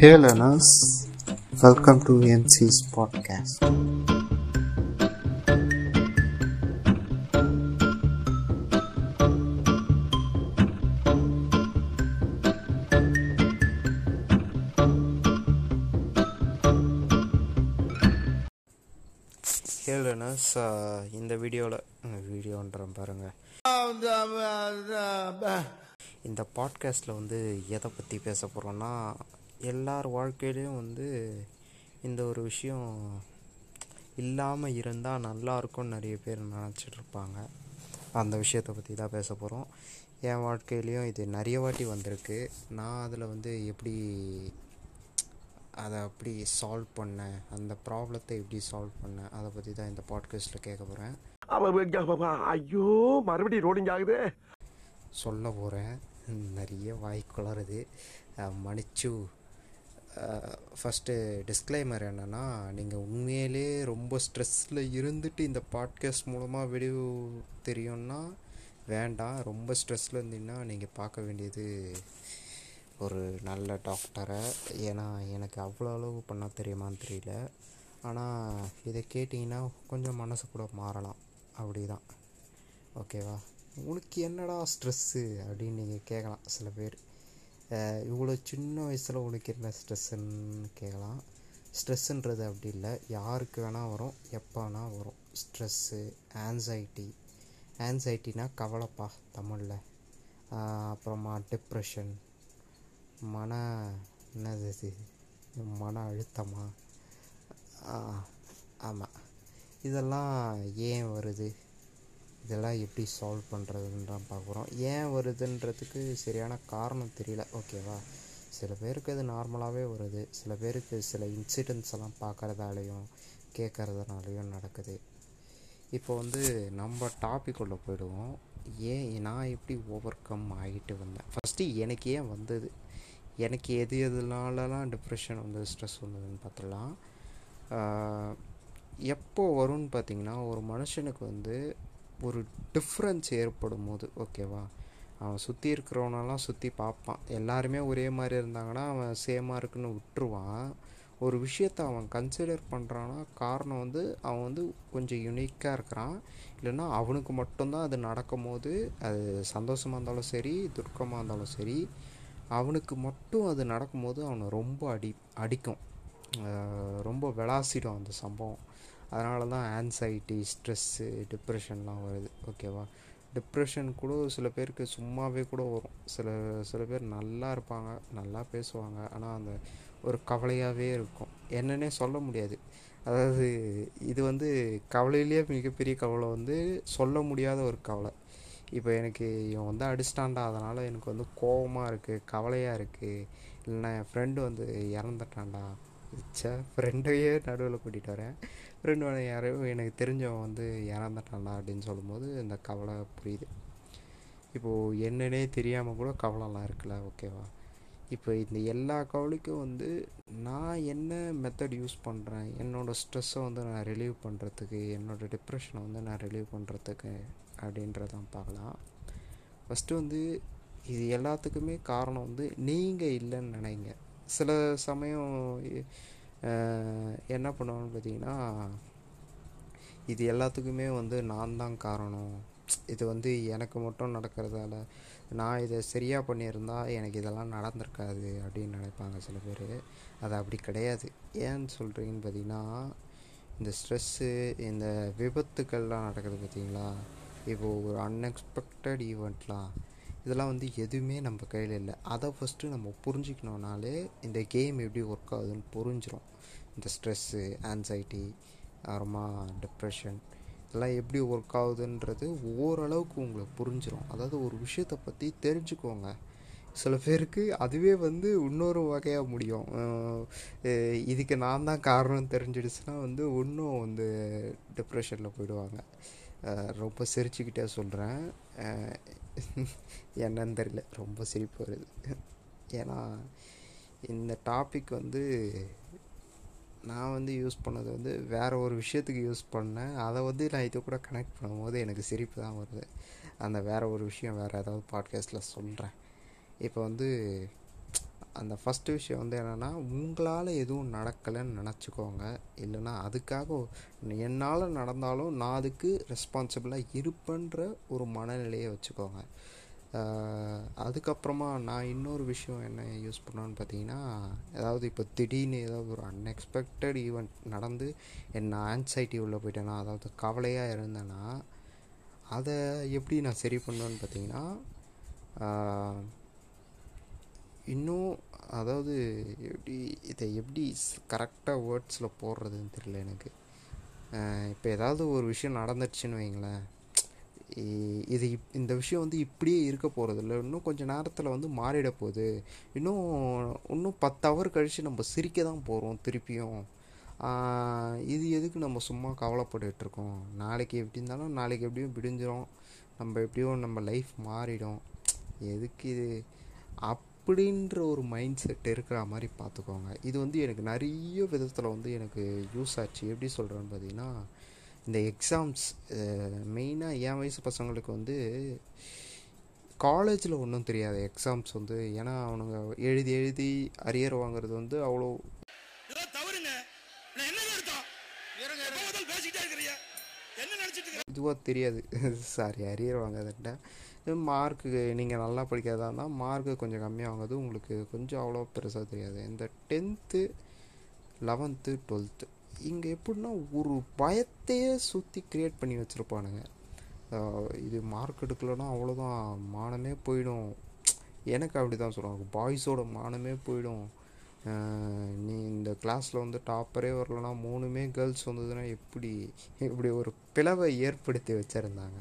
Hey learners, welcome to MC's podcast. Hey uh, இந்த வீடியோவில் வீடியோன்ற பாருங்கள் இந்த பாட்காஸ்ட்டில் வந்து எதை பற்றி பேச போகிறோன்னா எல்லார் வாழ்க்கையிலையும் வந்து இந்த ஒரு விஷயம் இல்லாமல் இருந்தால் நல்லா இருக்கும்னு நிறைய பேர் நினச்சிட்டு இருப்பாங்க. அந்த விஷயத்தை பற்றி தான் பேச போகிறோம் என் வாழ்க்கையிலையும் இது நிறைய வாட்டி வந்திருக்கு. நான் அதில் வந்து எப்படி அதை அப்படி சால்வ் பண்ணேன் அந்த ப்ராப்ளத்தை எப்படி சால்வ் பண்ணேன் அதை பற்றி தான் இந்த பாட்காஸ்ட்டில் கேட்க போகிறேன் ஐயோ மறுபடியும் ரோடிங் ஆகுது. சொல்ல போகிறேன் நிறைய வாய் குளறுது. மன்னிச்சு ஃபஸ்ட்டு டிஸ்க்ளைமர் என்னென்னா நீங்கள் உண்மையிலே ரொம்ப ஸ்ட்ரெஸ்ஸில் இருந்துட்டு இந்த பாட்காஸ்ட் மூலமாக வீடியோ தெரியும்னா வேண்டாம். ரொம்ப ஸ்ட்ரெஸ்ஸில் இருந்தீங்கன்னா நீங்கள் பார்க்க வேண்டியது ஒரு நல்ல டாக்டரை ஏன்னா எனக்கு அவ்வளோ அளவு பண்ணால் தெரியுமான்னு தெரியல. ஆனால் இதை கேட்டிங்கன்னா கொஞ்சம் மனசு கூட மாறலாம். அப்படி தான் ஓகேவா? உனக்கு என்னடா ஸ்ட்ரெஸ்ஸு அப்படின்னு நீங்கள் கேட்கலாம் சில பேர். இவ்வளோ சின்ன வயசில் உனக்கு என்ன ஸ்ட்ரெஸ்ஸுன்னு கேட்கலாம் ஸ்ட்ரெஸ்ஸுன்றது அப்படி இல்லை. யாருக்கு வேணால் வரும் எப்போ வேணால் வரும். ஸ்ட்ரெஸ்ஸு ஆன்சைட்டி ஆன்சைட்டினா கவலைப்பா தமிழில். அப்புறமா டிப்ரெஷன் மன என்னது இது? மன அழுத்தமா? ஆமாம் இதெல்லாம் ஏன் வருது? இதெல்லாம் எப்படி சால்வ் பண்ணுறதுன்றான் தான் பார்க்குறோம். ஏன் வருதுன்றதுக்கு சரியான காரணம் தெரியல. ஓகேவா சில பேருக்கு அது நார்மலாகவே வருது. சில பேருக்கு சில இன்சிடென்ட்ஸ் எல்லாம் பார்க்குறதாலையும் கேட்குறதுனாலையும் நடக்குது. இப்போ வந்து நம்ம டாபிக் உள்ள போயிடுவோம். ஏன் நான் எப்படி ஓவர் கம் ஆகிட்டு வந்தேன்? ஃபஸ்ட்டு எனக்கு ஏன் வந்தது? எனக்கு எது எதுனாலலாம் டிப்ரெஷன் வந்து ஸ்ட்ரெஸ் வந்ததுன்னு பார்த்தலாம் எப்போ வரும்னு பார்த்தீங்கன்னா ஒரு மனுஷனுக்கு வந்து ஒரு டிஃப்ரென்ஸ் ஏற்படும் போது ஓகேவா அவன் சுற்றி இருக்கிறவனெல்லாம் சுற்றி பார்ப்பான். எல்லாருமே ஒரே மாதிரி இருந்தாங்கன்னா அவன் சேமாக இருக்குன்னு விட்டுருவான். ஒரு விஷயத்தை அவன் கன்சிடர் பண்ணுறான்னா காரணம் வந்து அவன் வந்து கொஞ்சம் யுனிக்காக இருக்கிறான். இல்லைன்னா அவனுக்கு மட்டும்தான் அது நடக்கும் போது அது சந்தோஷமாக இருந்தாலும் சரி துர்க்கமாக இருந்தாலும் சரி அவனுக்கு மட்டும் அது நடக்கும்போது அவனை ரொம்ப அடி அடிக்கும். ரொம்ப விளாசிடும் அந்த சம்பவம். அதனால தான் ஆன்சைட்டி ஸ்ட்ரெஸ்ஸு டிப்ரெஷன்லாம் வருது. ஓகேவா டிப்ரெஷன் கூட சில பேருக்கு சும்மாவே கூட வரும். சில சில பேர் நல்லா இருப்பாங்க நல்லா பேசுவாங்க. ஆனால் அந்த ஒரு கவலையாகவே இருக்கும். என்னன்னே சொல்ல முடியாது. அதாவது இது வந்து கவலையிலேயே மிகப்பெரிய கவலை வந்து சொல்ல முடியாத ஒரு கவலை. இப்போ எனக்கு இவன் வந்து அடிச்சிட்டான்டா. அதனால் எனக்கு வந்து கோவமாக இருக்குது கவலையாக இருக்குது இல்லைன்னா என் ஃப்ரெண்டு வந்து இறந்துட்டான்டா. ச்சே ஃப்ரெண்டையே நடுவில் கூட்டிகிட்டு வரேன். ரெண்டு வந்து யாரோ எனக்கு தெரிஞ்சவன் வந்து இறந்துட்டான்டா அப்படின்னு சொல்லும்போது இந்த கவலை புரியுது. இப்போது என்னன்னே தெரியாமல் கூட கவலைலாம் இருக்குல்ல ஓகேவா? இப்போ இந்த எல்லா கவலைக்கும் வந்து நான் என்ன மெத்தட் யூஸ் பண்ணுறேன் என்னோடய ஸ்ட்ரெஸ்ஸை வந்து நான் ரிலீவ் பண்ணுறதுக்கு என்னோடய டிப்ரெஷனை வந்து நான் ரிலீவ் பண்ணுறதுக்கு அப்படின்றதான் பார்க்கலாம். ஃபஸ்ட்டு வந்து இது எல்லாத்துக்குமே காரணம் வந்து நீங்கள் இல்லைன்னு நினைங்க. சில சமயம் என்ன பண்ணுவான்னு பார்த்தீங்கன்னா இது எல்லாத்துக்குமே வந்து நான் தான் காரணம். இது வந்து எனக்கு மட்டும் நடக்கிறதால நான் இதை சரியாக பண்ணியிருந்தா எனக்கு இதெல்லாம் நடந்திருக்காது அப்படின்னு நினைப்பாங்க சில பேர். அது அப்படி கிடையாது. ஏன்னு சொல்கிறீங்கன்னு பார்த்தீங்கன்னா இந்த ஸ்ட்ரெஸ்ஸு இந்த விபத்துக்கள்லாம் நடக்குது பார்த்தீங்களா? இப்போது ஒரு அன்எக்ஸ்பெக்டட் ஈவெண்ட்லாம் இதெல்லாம் வந்து எதுவுமே நம்ம கையில் இல்லை. அதை ஃபஸ்ட்டு நம்ம புரிஞ்சிக்கணுனாலே இந்த கேம் எப்படி ஒர்க் ஆகுதுன்னு புரிஞ்சிடும் இந்த ஸ்ட்ரெஸ்ஸு ஆன்சைட்டி அப்புறமா டிப்ரெஷன் இதெல்லாம் எப்படி ஒர்க் ஆகுதுன்றது ஓரளவுக்கு உங்களுக்கு புரிஞ்சிடும் அதாவது ஒரு விஷயத்தை பற்றி தெரிஞ்சுக்கோங்க. சில பேருக்கு அதுவே வந்து இன்னொரு வகையாக முடியும். இதுக்கு நான் தான் காரணம் தெரிஞ்சிடுச்சுன்னா வந்து இன்னும் வந்து டிப்ரெஷனில் போயிடுவாங்க. ரொம்ப சிரிச்சுக்கிட்டே சொல்கிறேன் என்னன்னு தெரியல. ரொம்ப சிரிப்பு வருது. ஏன்னா இந்த டாபிக் வந்து நான் வந்து யூஸ் பண்ணது வந்து வேறு ஒரு விஷயத்துக்கு யூஸ் பண்ணேன். அதை வந்து நான் இது கூட கனெக்ட் பண்ணும்போது எனக்கு சிரிப்பு தான் வருது. அந்த வேற ஒரு விஷயம் வேறு ஏதாவது பாட்காஸ்ட்டில் சொல்கிறேன் இப்போ வந்து அந்த ஃபஸ்ட்டு விஷயம் வந்து என்னென்னா உங்களால் எதுவும் நடக்கலைன்னு நினச்சிக்கோங்க. இல்லைன்னா அதுக்காக என்னால் நடந்தாலும் நான் அதுக்கு ரெஸ்பான்சிபிளாக இருப்பேன்ற ஒரு மனநிலையை வச்சுக்கோங்க. அதுக்கப்புறமா நான் இன்னொரு விஷயம் என்ன யூஸ் பண்ணோன்னு பார்த்தீங்கன்னா ஏதாவது இப்போ திடீர்னு ஏதாவது ஒரு அன்எக்ஸ்பெக்டட் ஈவெண்ட் நடந்து என்ன ஆன்சைட்டி உள்ளே போயிட்டேன்னா அதாவது கவலையாக இருந்தேன்னா அதை எப்படி நான் சரி பண்ணுவேன்னு பார்த்தீங்கன்னா இன்னும் அதாவது எப்படி இதை எப்படி கரெக்டாக வேர்ட்ஸில் போடுறதுன்னு தெரியல எனக்கு. இப்போ ஏதாவது ஒரு விஷயம் நடந்துடுச்சுன்னு வைங்களேன். இது இப்- இந்த விஷயம் வந்து இப்படியே இருக்க போகிறது இல்லை இன்னும் கொஞ்சம் நேரத்தில் வந்து மாறிட போகுது. இன்னும் இன்னும் பத்து ஹவர் கழித்து நம்ம சிரிக்க தான் போகிறோம் திருப்பியும். இது எதுக்கு நம்ம சும்மா கவலைப்பட்டுட்டு இருக்கோம்? நாளைக்கு எப்படி இருந்தாலும் நாளைக்கு எப்படியும் விடிஞ்சிரும். நம்ம எப்படியும் நம்ம லைஃப் மாறிடும். எதுக்கு இது? அப்படின்ற ஒரு மைண்ட் செட் இருக்கிற மாதிரி பார்த்துக்கோங்க. இது வந்து எனக்கு நிறைய விதத்தில் வந்து எனக்கு யூஸ் ஆச்சு. எப்படி சொல்கிறேன்னு பார்த்தீங்கன்னா இந்த எக்ஸாம்ஸ் மெயினாக என் வயசு பசங்களுக்கு வந்து காலேஜில் ஒன்றும் தெரியாது எக்ஸாம்ஸ் வந்து. ஏன்னா அவனுங்க எழுதி எழுதி அரியர் வாங்குறது வந்து அவ்வளோ இதுவாக தெரியாது. சாரி அரியர் வாங்காதுன்ட்டேன் மார்க்கு நீங்கள் நல்லா படிக்கிறதா இருந்தால் மார்க்கு கொஞ்சம் கம்மியாக வாங்குறது உங்களுக்கு கொஞ்சம் அவ்வளோ பெருசாக தெரியாது. இந்த டென்த்து லெவன்த்து டுவெல்த்து இங்கே எப்படின்னா ஒரு பயத்தையே சுற்றி க்ரியேட் பண்ணி வச்சுருப்பானுங்க. இது மார்க் எடுக்கலைன்னா அவ்வளோதான் மானமே போயிடும். எனக்கு அப்படி தான் சொல்லுவாங்க பாய்ஸோட மானமே போயிடும். நீ இந்த கிளாஸில் வந்து டாப்பரே வரலன்னா மூணுமே கேர்ள்ஸ் வந்ததுன்னா எப்படி இப்படி ஒரு பிளவை ஏற்படுத்தி வச்சுருந்தாங்க.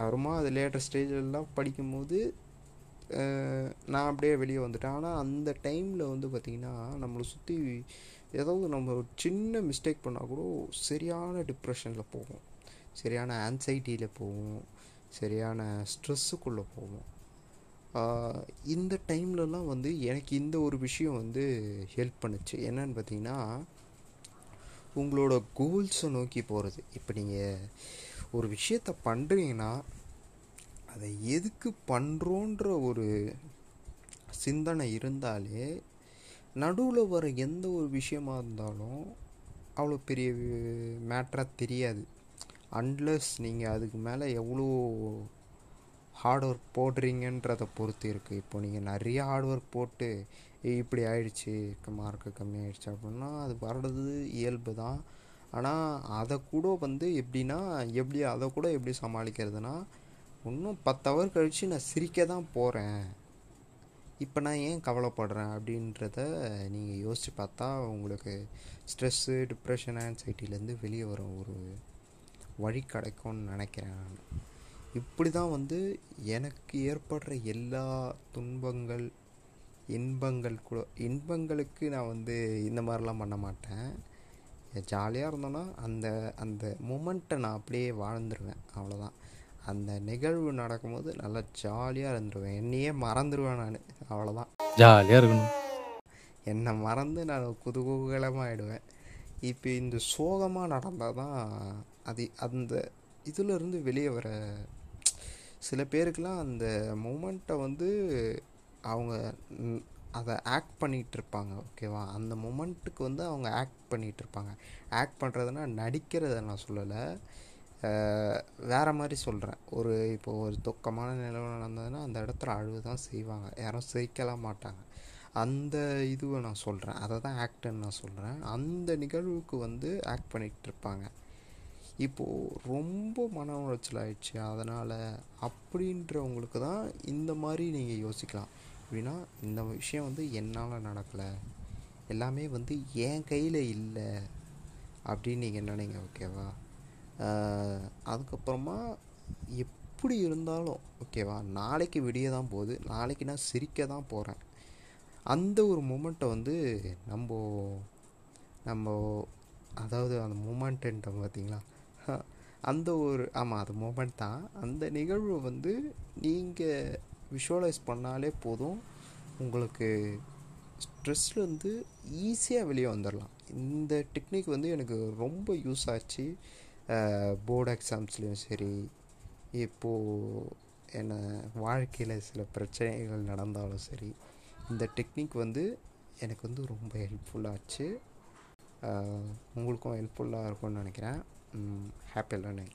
அப்புறமா அது லேட்டர் ஸ்டேஜ்லலாம் படிக்கும்போது நான் அப்படியே வெளியே வந்துட்டேன். ஆனால் அந்த டைமில் வந்து பார்த்திங்கன்னா நம்மளை சுற்றி ஏதாவது நம்ம ஒரு சின்ன மிஸ்டேக் பண்ணால் கூட சரியான டிப்ரெஷனில் போவோம். சரியான ஆன்சைட்டியில் போவோம். சரியான ஸ்ட்ரெஸ்ஸுக்குள்ளே போவோம். இந்த டைம்லலாம் வந்து எனக்கு இந்த ஒரு விஷயம் வந்து ஹெல்ப் பண்ணுச்சு. என்னன்னு பார்த்தீங்கன்னா உங்களோட கோல்ஸை நோக்கி போகிறது இப்போ நீங்கள் ஒரு விஷயத்த பண்ணுறீங்கன்னா அதை எதுக்கு பண்ணுறோன்ற ஒரு சிந்தனை இருந்தாலே நடுவில் வர எந்த ஒரு விஷயமா இருந்தாலும் அவ்வளோ பெரிய மேட்டராக தெரியாது. அன்லஸ் நீங்கள் அதுக்கு மேலே எவ்வளோ ஹார்ட் ஒர்க் போடுறீங்கன்றதை பொறுத்து இருக்குது இப்போ நீங்கள் நிறைய ஹார்ட் ஒர்க் போட்டு "ஏய், இப்படி ஆயிடுச்சு மார்க்கு கம்மி ஆயிடுச்சு அப்படின்னா அது வர்றது இயல்பு தான். ஆனால் அதை கூட வந்து எப்படின்னா எப்படி அதை கூட எப்படி சமாளிக்கிறதுனா இன்னும் பத்து ஹவர் கழித்து நான் சிரிக்க தான் போகிறேன் இப்போ நான் ஏன் கவலைப்படுறேன் அப்படின்றத நீங்கள் யோசித்து பார்த்தா உங்களுக்கு ஸ்ட்ரெஸ்ஸு டிப்ரெஷன் ஆன்சைட்டிலேருந்து வெளியே வர ஒரு வழி கிடைக்கும்னு நினைக்கிறேன் நான். இப்படி தான் வந்து எனக்கு ஏற்படுற எல்லா துன்பங்கள் இன்பங்கள் கூட இன்பங்களுக்கு நான் வந்து இந்த மாதிரிலாம் பண்ண மாட்டேன். ஜாலியாக இருந்தோன்னா அந்த அந்த மூமெண்ட்டை நான் அப்படியே வாழ்ந்துருவேன். அவ்வளோதான் அந்த நிகழ்வு நடக்கும்போது நல்லா ஜாலியாக இருந்துருவேன். என்னையே மறந்துடுவேன் நான். அவ்வளோதான் ஜாலியாக இருக்கணும். என்னை மறந்து நான் குதூகலமாகிடுவேன் இப்போ இந்த சோகமாக நடந்தால் தான் அது அந்த இதிலிருந்து வெளியே வர சில பேருக்கெலாம் அந்த மூமெண்ட்டை வந்து அவங்க அதை ஆக்ட் பண்ணிகிட்டு இருப்பாங்க ஓகேவா அந்த மொமெண்ட்டுக்கு வந்து அவங்க ஆக்ட் பண்ணிகிட்டு இருப்பாங்க ஆக்ட் பண்ணுறதுனா நடிக்கிறத நான் சொல்லலை. வேறு மாதிரி சொல்கிறேன் ஒரு இப்போ ஒரு துக்கமான நிலவு நடந்ததுன்னா அந்த இடத்துல அழுவு தான் செய்வாங்க. யாரும் சிரிக்கலாம் மாட்டாங்க. அந்த இதுவை நான் சொல்கிறேன் அதை தான் ஆக்டுன்னு நான் சொல்கிறேன் அந்த நிகழ்வுக்கு வந்து ஆக்ட் பண்ணிகிட்டு இருப்பாங்க இப்போது ரொம்ப மன உளைச்சல் ஆயிடுச்சு. அதனால் அப்படின்றவங்களுக்கு தான் இந்த மாதிரி நீங்கள் யோசிக்கலாம். எப்படின்னா இந்த விஷயம் வந்து என்னால் நடக்கலை. எல்லாமே வந்து என் கையில் இல்லை அப்படின்னு நீங்கள் நினைங்க ஓகேவா? அதுக்கப்புறமா எப்படி இருந்தாலும் ஓகேவா? நாளைக்கு விடிய தான் போகுது. நாளைக்கு நான் சிரிக்க தான் போகிறேன் அந்த ஒரு மூமெண்ட்டை வந்து நம்ம நம்ம அதாவது அந்த மூமெண்ட்டுன்ற பார்த்தீங்களா அந்த ஒரு ஆமாம் அது மூமெண்ட் தான். அந்த நிகழ்வு வந்து நீங்கள் விஷுவலைஸ் பண்ணாலே போதும். உங்களுக்கு ஸ்ட்ரெஸ்லேருந்து ஈஸியாக வெளியே வந்துடலாம் இந்த டெக்னிக் வந்து எனக்கு ரொம்ப யூஸ் ஆச்சு. போர்டு எக்ஸாம்ஸ்லேயும் சரி இப்போது என்ன வாழ்க்கையில் சில பிரச்சனைகள் நடந்தாலும் சரி இந்த டெக்னிக் வந்து எனக்கு வந்து ரொம்ப ஹெல்ப்ஃபுல்லாச்சு உங்களுக்கும் ஹெல்ப்ஃபுல்லாக இருக்கும்னு நினைக்கிறேன். Happy learning